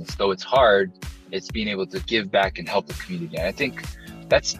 business. Though it's hard, it's being able to give back and help the community. And I think that's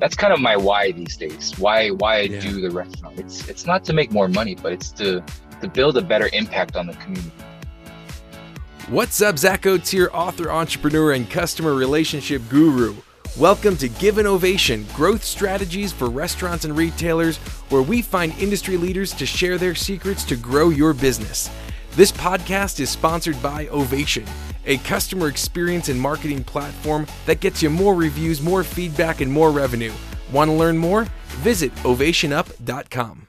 that's kind of my why these days. Why why I yeah. do the restaurant. It's it's not to make more money, but it's to to build a better impact on the community. What's up, Zach Oates here, author, entrepreneur, and customer relationship guru. Welcome to Give an Ovation Growth Strategies for Restaurants and Retailers, where we find industry leaders to share their secrets to grow your business. This podcast is sponsored by Ovation, a customer experience and marketing platform that gets you more reviews, more feedback, and more revenue. Want to learn more? Visit ovationup.com.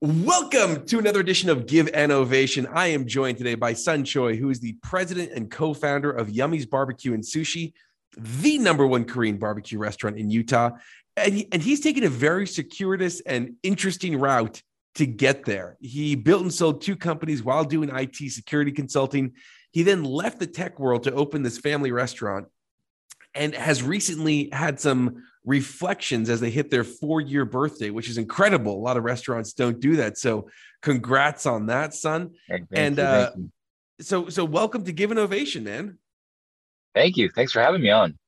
Welcome to another edition of Give an Ovation. I am joined today by Sun Choi, who is the president and co founder of Yummy's Barbecue and Sushi, the number one Korean barbecue restaurant in Utah. And, he, and he's taken a very circuitous and interesting route to get there. He built and sold two companies while doing IT security consulting. He then left the tech world to open this family restaurant and has recently had some reflections as they hit their four year birthday, which is incredible. A lot of restaurants don't do that. So, congrats on that, Sun. And you, uh, so, so welcome to Give an Ovation, man. Thank you. Thanks for having me on.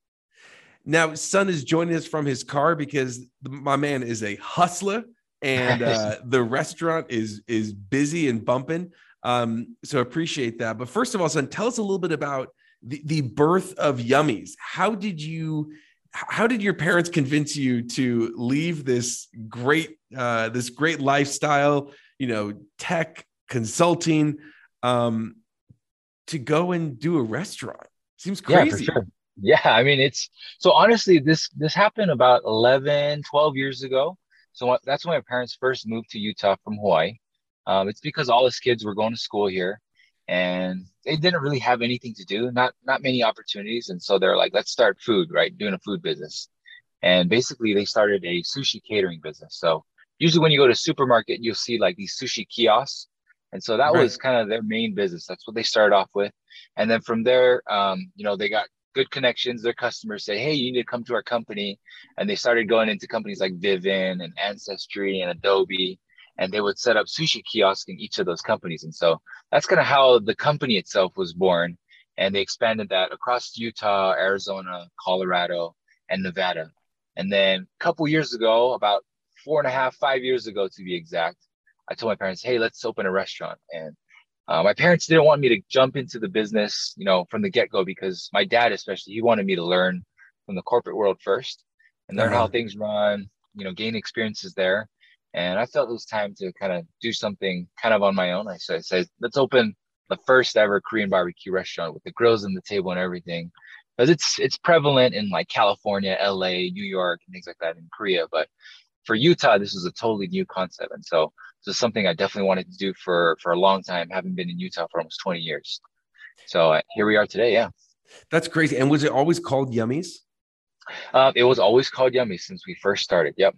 Now, Sun is joining us from his car because my man is a hustler and uh, the restaurant is is busy and bumping. Um, so I appreciate that. But first of all, Sun, tell us a little bit about the, the birth of Yummies. How did you? How did your parents convince you to leave this great uh, this great lifestyle? You know, tech consulting, um, to go and do a restaurant. Seems crazy. Yeah, sure. yeah, I mean it's so honestly this this happened about 11 12 years ago so that's when my parents first moved to Utah from Hawaii. Um, it's because all his kids were going to school here, and they didn't really have anything to do, not not many opportunities, and so they're like, let's start food, right? Doing a food business, and basically they started a sushi catering business. So usually when you go to supermarket, you'll see like these sushi kiosks, and so that right. was kind of their main business. That's what they started off with, and then from there, um, you know, they got good connections. Their customers say, "Hey, you need to come to our company," and they started going into companies like Vivint and Ancestry and Adobe, and they would set up sushi kiosks in each of those companies. And so that's kind of how the company itself was born. And they expanded that across Utah, Arizona, Colorado, and Nevada. And then a couple years ago, about four and a half, five years ago to be exact, I told my parents, "Hey, let's open a restaurant." And uh, my parents didn't want me to jump into the business, you know, from the get go because my dad, especially, he wanted me to learn from the corporate world first and learn uh-huh. how things run, you know, gain experiences there. And I felt it was time to kind of do something kind of on my own. I said, I said, let's open the first ever Korean barbecue restaurant with the grills and the table and everything. Because it's it's prevalent in like California, LA, New York, and things like that in Korea. But for Utah, this was a totally new concept. And so this is something I definitely wanted to do for for a long time, having been in Utah for almost 20 years. So uh, here we are today. Yeah. That's crazy. And was it always called Yummies? Uh, it was always called Yummy since we first started. Yep.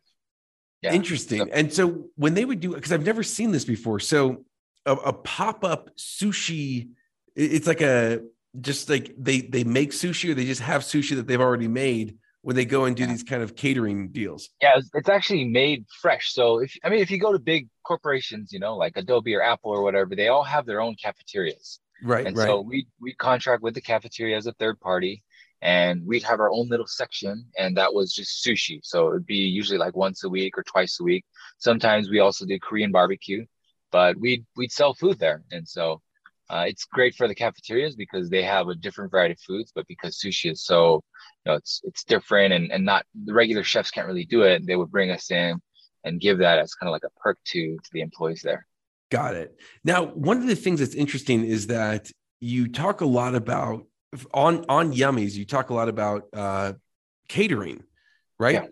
Yeah. Interesting. So, and so when they would do, because I've never seen this before. So a, a pop up sushi, it's like a just like they they make sushi or they just have sushi that they've already made when they go and do yeah. these kind of catering deals? Yeah, it's actually made fresh. So if I mean, if you go to big corporations, you know, like Adobe or Apple or whatever, they all have their own cafeterias. Right. And right. so we we contract with the cafeteria as a third party, and we'd have our own little section, and that was just sushi. So it'd be usually like once a week or twice a week. Sometimes we also did Korean barbecue, but we'd we'd sell food there, and so uh, it's great for the cafeterias because they have a different variety of foods, but because sushi is so, you know, it's it's different and and not the regular chefs can't really do it. They would bring us in and give that as kind of like a perk to to the employees there. Got it. Now, one of the things that's interesting is that you talk a lot about on on yummies You talk a lot about uh, catering, right? Yeah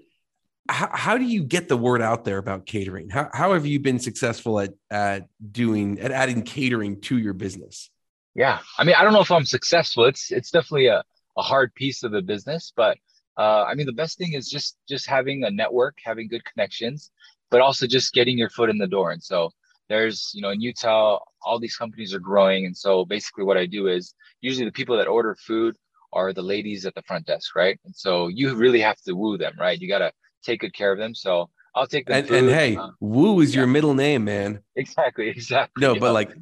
how, how do you get the word out there about catering? How, how have you been successful at, at doing, at adding catering to your business? Yeah. I mean, I don't know if I'm successful. It's, it's definitely a, a hard piece of the business, but uh, I mean, the best thing is just, just having a network, having good connections, but also just getting your foot in the door. And so there's, you know, in Utah, all these companies are growing. And so basically what I do is usually the people that order food are the ladies at the front desk, right? And so you really have to woo them, right? You got to take good care of them. So I'll take the and, and, hey, uh, Woo is yeah. your middle name, man. Exactly, exactly. No, but like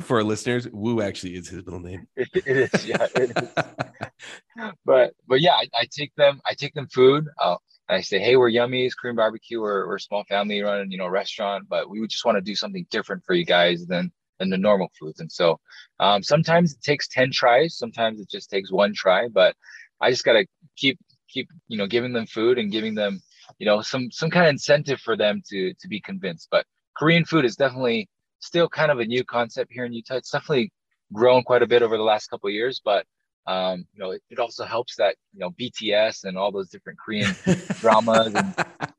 for our listeners, Woo actually is his middle name. it, it is, yeah. It is. but but yeah, I, I, take them. I take them food. Uh, I say, hey, we're Yummies Korean barbecue. We're, we're a small family run, you know, restaurant, but we would just want to do something different for you guys than than the normal foods. And so um, sometimes it takes ten tries. Sometimes it just takes one try. But I just gotta keep keep you know giving them food and giving them you know some some kind of incentive for them to to be convinced but korean food is definitely still kind of a new concept here in utah it's definitely grown quite a bit over the last couple years but um, you know, it, it, also helps that you know BTS and all those different Korean dramas and,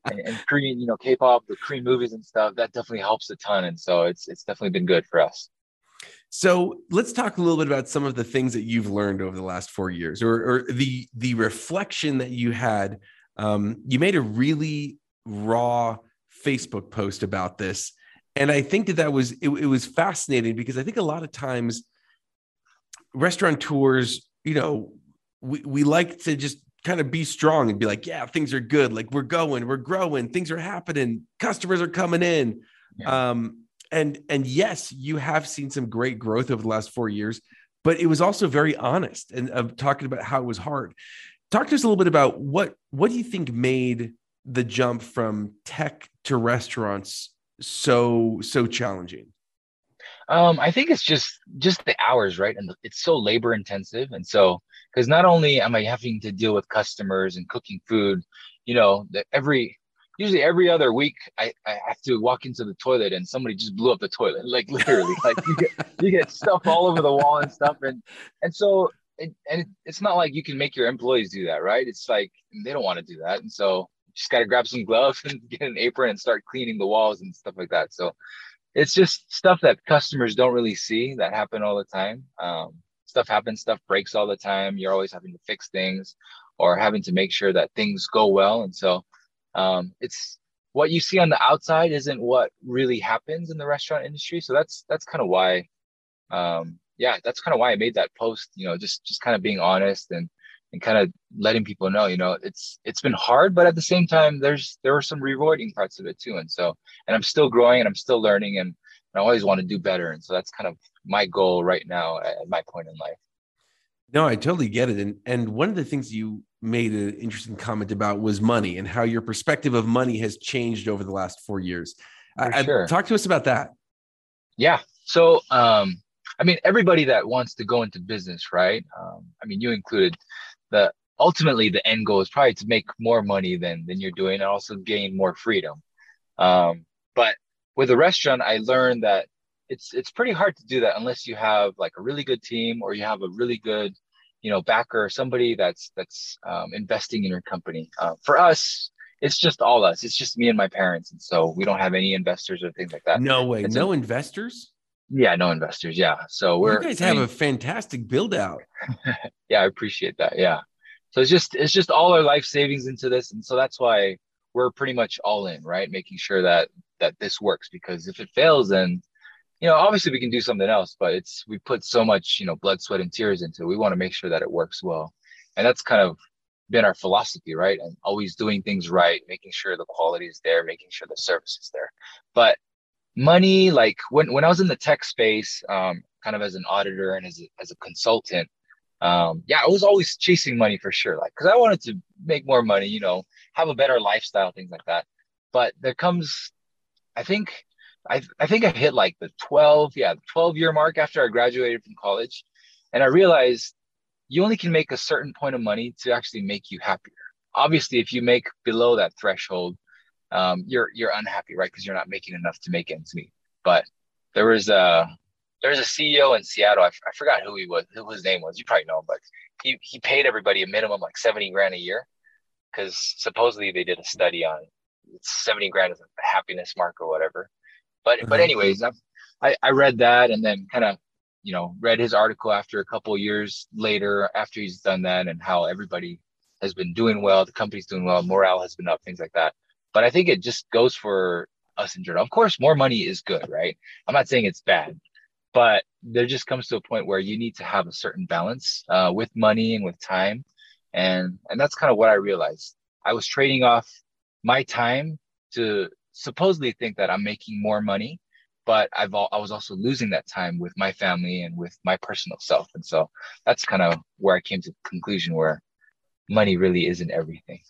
and, and, Korean, you know, K-pop, the Korean movies and stuff. That definitely helps a ton, and so it's it's definitely been good for us. So let's talk a little bit about some of the things that you've learned over the last four years, or, or the the reflection that you had. Um, you made a really raw Facebook post about this, and I think that that was it, it was fascinating because I think a lot of times restaurateurs, you know, we we like to just kind of be strong and be like, yeah, things are good, like we're going, we're growing, things are happening, customers are coming in. Yeah. Um, and and yes you have seen some great growth over the last four years but it was also very honest and of talking about how it was hard talk to us a little bit about what what do you think made the jump from tech to restaurants so so challenging um, I think it's just just the hours, right? And it's so labor intensive, and so because not only am I having to deal with customers and cooking food, you know, that every usually every other week I, I have to walk into the toilet and somebody just blew up the toilet like literally like you get you get stuff all over the wall and stuff. And and so it, and it, it's not like you can make your employees do that right? It's like they don't want to do that. And so just got to grab some gloves and get an apron and start cleaning the walls and stuff like that. So it's just stuff that customers don't really see that happen all the time um, stuff happens stuff breaks all the time you're always having to fix things or having to make sure that things go well and so um, it's what you see on the outside isn't what really happens in the restaurant industry. So that's that's kind of why, um, yeah, that's kind of why I made that post. You know, just just kind of being honest and and kind of letting people know, you know, it's it's been hard, but at the same time, there's there were some rewarding parts of it too. And so, and I'm still growing and I'm still learning and, and I always want to do better. And so that's kind of my goal right now at my point in life. No, I totally get it. And and one of the things you made an interesting comment about was money and how your perspective of money has changed over the last four years. I, sure. talk to us about that. Yeah. So, um, I mean, everybody that wants to go into business, right? Um, I mean, you included. The ultimately the end goal is probably to make more money than than you're doing, and also gain more freedom. Um, but with a restaurant, I learned that it's it's pretty hard to do that unless you have like a really good team or you have a really good you know backer somebody that's that's um, investing in your company. Uh, for us it's just all us. It's just me and my parents and so we don't have any investors or things like that. No way. It's no a, investors yeah no investors yeah so we're you guys have I mean, a fantastic build out yeah i appreciate that yeah so it's just it's just all our life savings into this and so that's why we're pretty much all in right making sure that that this works because if it fails then you know, obviously we can do something else, but it's we put so much, you know, blood, sweat, and tears into it. We want to make sure that it works well. And that's kind of been our philosophy, right? And always doing things right, making sure the quality is there, making sure the service is there. But money, like when, when I was in the tech space, um, kind of as an auditor and as a, as a consultant, um, yeah, I was always chasing money for sure. Like, cause I wanted to make more money, you know, have a better lifestyle, things like that. But there comes, I think I, I think I hit like the 12, yeah, 12 year mark after I graduated from college. And I realized you only can make a certain point of money to actually make you happier. Obviously, if you make below that threshold, um, you're you're unhappy, right? Because you're not making enough to make ends meet. But there was a there was a CEO in Seattle. I, f- I forgot who he was, who his name was. You probably know him, but he he paid everybody a minimum like seventy grand a year because supposedly they did a study on seventy grand is a happiness mark or whatever. But mm-hmm. but anyways, I've, I I read that and then kind of you know read his article after a couple years later after he's done that and how everybody has been doing well, the company's doing well, morale has been up, things like that. But I think it just goes for us in general. Of course, more money is good, right? I'm not saying it's bad, but there just comes to a point where you need to have a certain balance uh, with money and with time, and and that's kind of what I realized. I was trading off my time to supposedly think that I'm making more money, but I've all, I was also losing that time with my family and with my personal self. And so that's kind of where I came to the conclusion where money really isn't everything.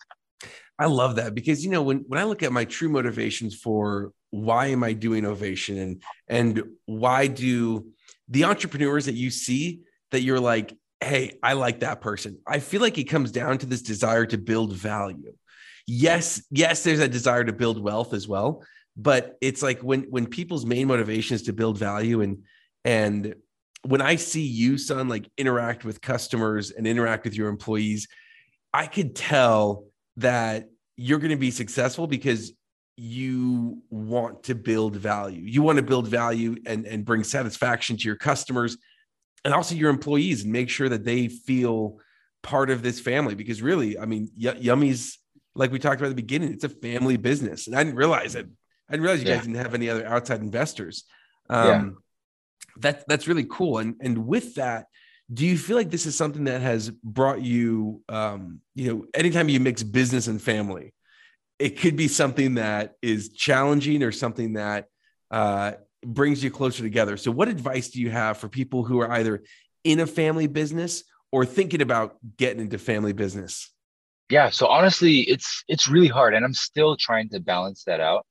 I love that because you know when when I look at my true motivations for why am I doing ovation and and why do the entrepreneurs that you see that you're like hey I like that person. I feel like it comes down to this desire to build value. Yes yes there's a desire to build wealth as well but it's like when when people's main motivation is to build value and and when I see you Sun like interact with customers and interact with your employees I could tell that you're going to be successful because you want to build value. You want to build value and, and bring satisfaction to your customers and also your employees and make sure that they feel part of this family. Because really, I mean, y- Yummy's, like we talked about at the beginning, it's a family business. And I didn't realize it. I didn't realize you yeah. guys didn't have any other outside investors. Um, yeah. that, that's really cool. And, and with that, do you feel like this is something that has brought you um, you know anytime you mix business and family it could be something that is challenging or something that uh, brings you closer together? So what advice do you have for people who are either in a family business or thinking about getting into family business? Yeah so honestly it's it's really hard and i'm still trying to balance that out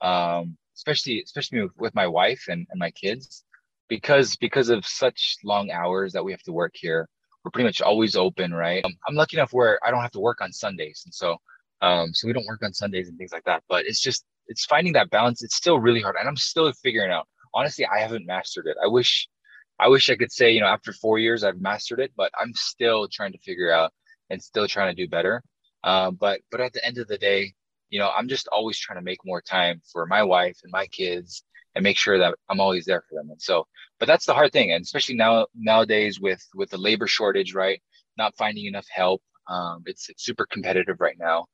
um, especially especially with, my wife and, and my kids because because of such long hours that we have to work here we're pretty much always open right? Um, i'm lucky enough where i don't have to work on sundays and so um so we don't work on sundays and things like that but it's just it's finding that balance it's still really hard and i'm still figuring out. Honestly i haven't mastered it. I wish i wish i could say you know after four years i've mastered it but i'm still trying to figure out and still trying to do better. Uh, but but at the end of the day you know i'm just always trying to make more time for my wife and my kids and make sure that I'm always there for them. And so, but that's the hard thing, and especially now nowadays with with the labor shortage, right? Not finding enough help. Um, it's, it's super competitive right now.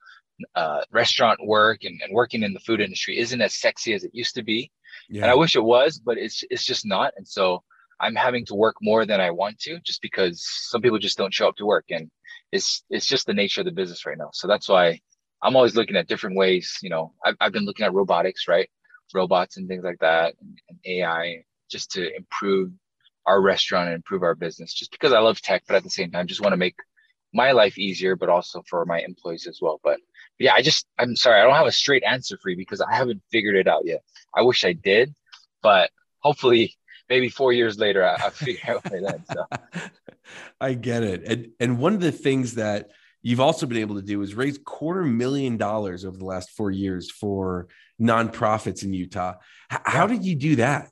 Uh, restaurant work and, and working in the food industry isn't as sexy as it used to be, yeah. and I wish it was, but it's it's just not. And so I'm having to work more than I want to, just because some people just don't show up to work, and it's it's just the nature of the business right now. So that's why I'm always looking at different ways. You know, I've, I've been looking at robotics, right? Robots and things like that and, and AI just to improve our restaurant and improve our business just because I love tech, but at the same time, just want to make my life easier, but also for my employees as well. But yeah, I just, I'm sorry, I don't have a straight answer for you because I haven't figured it out yet. I wish I did, but hopefully maybe four years later, I, I figure out by. So. I get it. And, and one of the things that you've also been able to do is raise quarter million dollars over the last four years for nonprofits in Utah. H- how did you do that?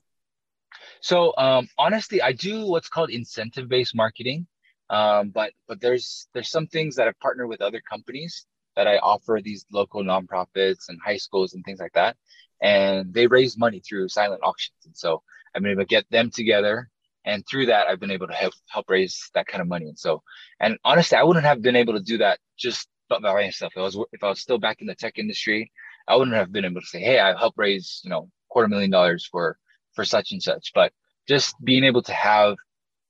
So um, honestly, I do what's called incentive-based marketing, um, but but there's there's some things that I partner with other companies that I offer these local nonprofits and high schools and things like that, and they raise money through silent auctions. And so I'm able to get them together, and through that, I've been able to help help raise that kind of money. And so, and honestly, I wouldn't have been able to do that just by myself. If I was if I was still back in the tech industry, I wouldn't have been able to say, hey, I helped raise, you know, quarter million dollars for for such and such. But just being able to have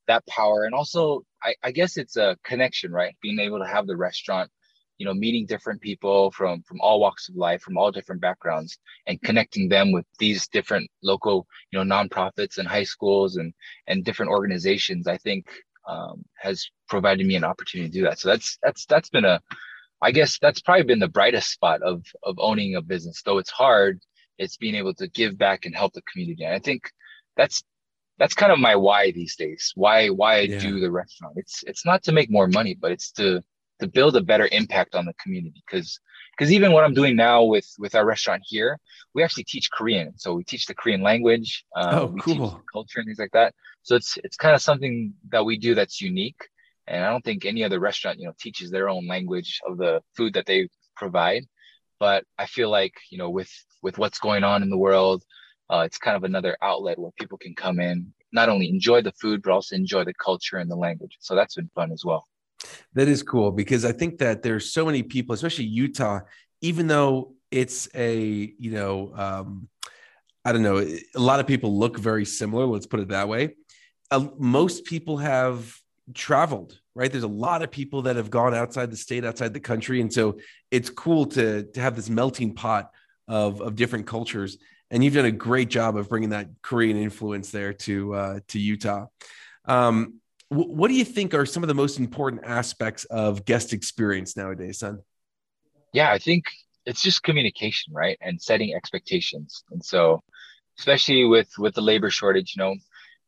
that power and also I, I guess it's a connection, right? Being able to have the restaurant, you know, meeting different people from from all walks of life, from all different backgrounds, and connecting them with these different local, you know, nonprofits and high schools and and different organizations, I think um, has provided me an opportunity to do that. So that's that's that's been a I guess that's probably been the brightest spot of of owning a business. Though it's hard, it's being able to give back and help the community. And I think that's that's kind of my why these days. Why why I yeah. do the restaurant. It's it's not to make more money, but it's to to build a better impact on the community. Because because even what I'm doing now with with our restaurant here, we actually teach Korean. So we teach the Korean language. Um, oh, cool. culture and things like that. So it's it's kind of something that we do that's unique and I don't think any other restaurant, you know, teaches their own language of the food that they provide. But I feel like, you know, with with what's going on in the world, uh, it's kind of another outlet where people can come in, not only enjoy the food, but also enjoy the culture and the language. So that's been fun as well. That is cool because I think that there's so many people, especially Utah, even though it's a, you know, um, I don't know, a lot of people look very similar. Let's put it that way. Uh, most people have traveled right there's a lot of people that have gone outside the state outside the country and so it's cool to to have this melting pot of of different cultures, and you've done a great job of bringing that Korean influence there to uh, to Utah. Um, what do you think are some of the most important aspects of guest experience nowadays, Sun? Yeah, I think it's just communication, right, and setting expectations. And so, especially with with the labor shortage, you know,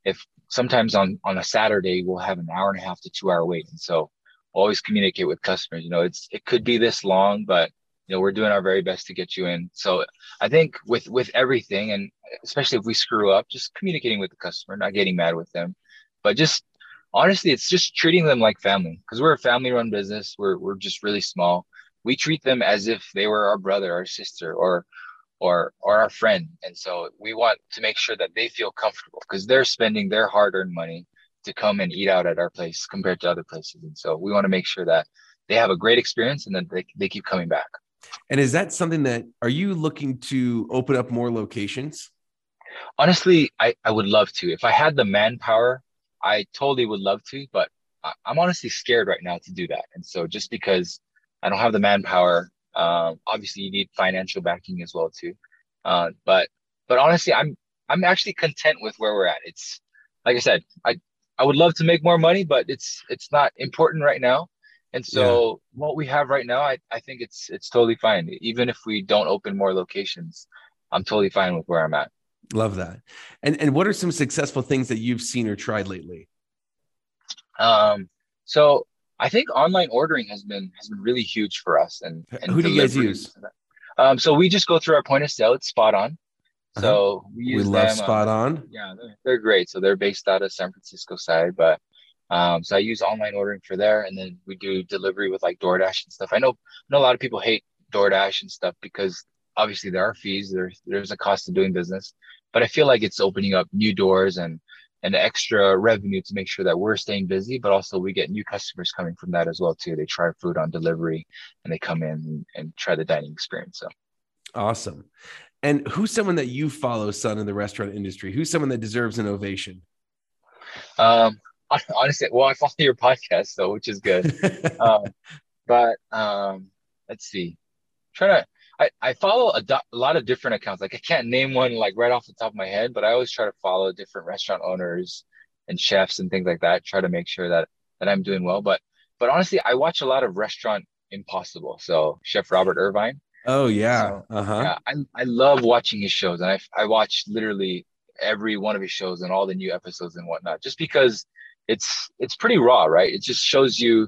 if sometimes on on a Saturday we'll have an hour and a half to two hour wait, and so always communicate with customers. You know, it's it could be this long, but you know we're doing our very best to get you in. So I think with with everything, and especially if we screw up, just communicating with the customer, not getting mad with them, but just honestly, it's just treating them like family because we're a family run business. We're we're just really small. We treat them as if they were our brother, our sister, or or or our friend and so we want to make sure that they feel comfortable because they're spending their hard-earned money to come and eat out at our place compared to other places. And so we want to make sure that they have a great experience and that they, they keep coming back. And is that something that are you looking to open up more locations? Honestly, I, I would love to. If I had the manpower, I totally would love to, but I'm honestly scared right now to do that. And so just because I don't have the manpower, um, obviously you need financial backing as well too. Uh, but but honestly, I'm I'm actually content with where we're at. It's like I said, I I would love to make more money, but it's it's not important right now. And so yeah. what we have right now, I, I think it's it's totally fine. Even if we don't open more locations, I'm totally fine with where I'm at. Love that. And and what are some successful things that you've seen or tried lately? Um, so I think online ordering has been has been really huge for us. And, and who do you guys use? Um, so we just go through our point of sale. It's SpotOn. Uh-huh. So we use we love them, Spot uh, on. Yeah, they're, they're, great. So they're based out of San Francisco side, but um, so I use online ordering for there, and then we do delivery with like DoorDash and stuff. I know, I know a lot of people hate DoorDash and stuff because obviously there are fees. There's there's a cost of doing business, but I feel like it's opening up new doors and and extra revenue to make sure that we're staying busy, but also we get new customers coming from that as well too. They try food on delivery and they come in and, and try the dining experience. So awesome. And who's someone that you follow, Sun, in the restaurant industry? Who's someone that deserves an ovation? Um, honestly, well, I follow your podcast, so which is good. um, but um, let's see. I'm trying to, I, I follow a, do- a lot of different accounts. Like I can't name one like right off the top of my head, but I always try to follow different restaurant owners and chefs and things like that. Try to make sure that that I'm doing well. But but honestly, I watch a lot of Restaurant Impossible. So Chef Robert Irvine. Oh yeah. So, uh-huh. Yeah, I, I love watching his shows and I I watch literally every one of his shows and all the new episodes and whatnot, just because it's it's pretty raw, right? It just shows you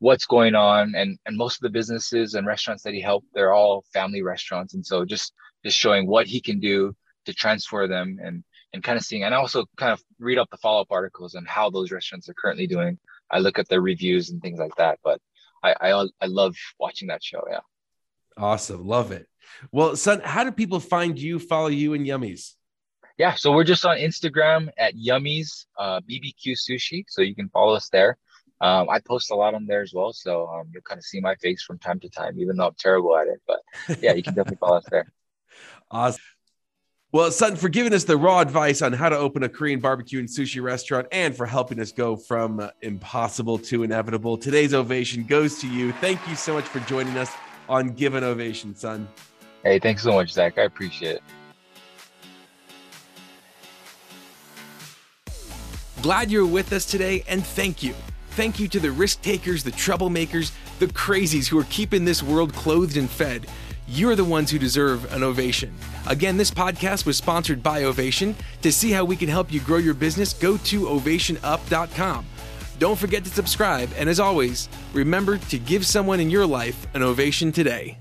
what's going on and and most of the businesses and restaurants that he helped, they're all family restaurants. And so just just showing what he can do to transfer them and and kind of seeing and I also kind of read up the follow-up articles on how those restaurants are currently doing. I look at their reviews and things like that. But I I, I love watching that show. Yeah. Awesome. Love it. Well, Sun, how do people find you, follow you and Yummies? Yeah, so we're just on Instagram at Yummies uh, BBQ Sushi. So you can follow us there. Um, I post a lot on there as well. So um, you'll kind of see my face from time to time, even though I'm terrible at it. But yeah, you can definitely follow us there. Awesome. Well, Sun, for giving us the raw advice on how to open a Korean barbecue and sushi restaurant and for helping us go from impossible to inevitable. Today's ovation goes to you. Thank you so much for joining us on Give an Ovation, Sun. Hey, thanks so much, Zach. I appreciate it. Glad you're with us today, and thank you. Thank you to the risk takers, the troublemakers, the crazies who are keeping this world clothed and fed. You're the ones who deserve an ovation. Again, this podcast was sponsored by Ovation. To see how we can help you grow your business, go to ovationup.com. Don't forget to subscribe, and as always, remember to give someone in your life an ovation today.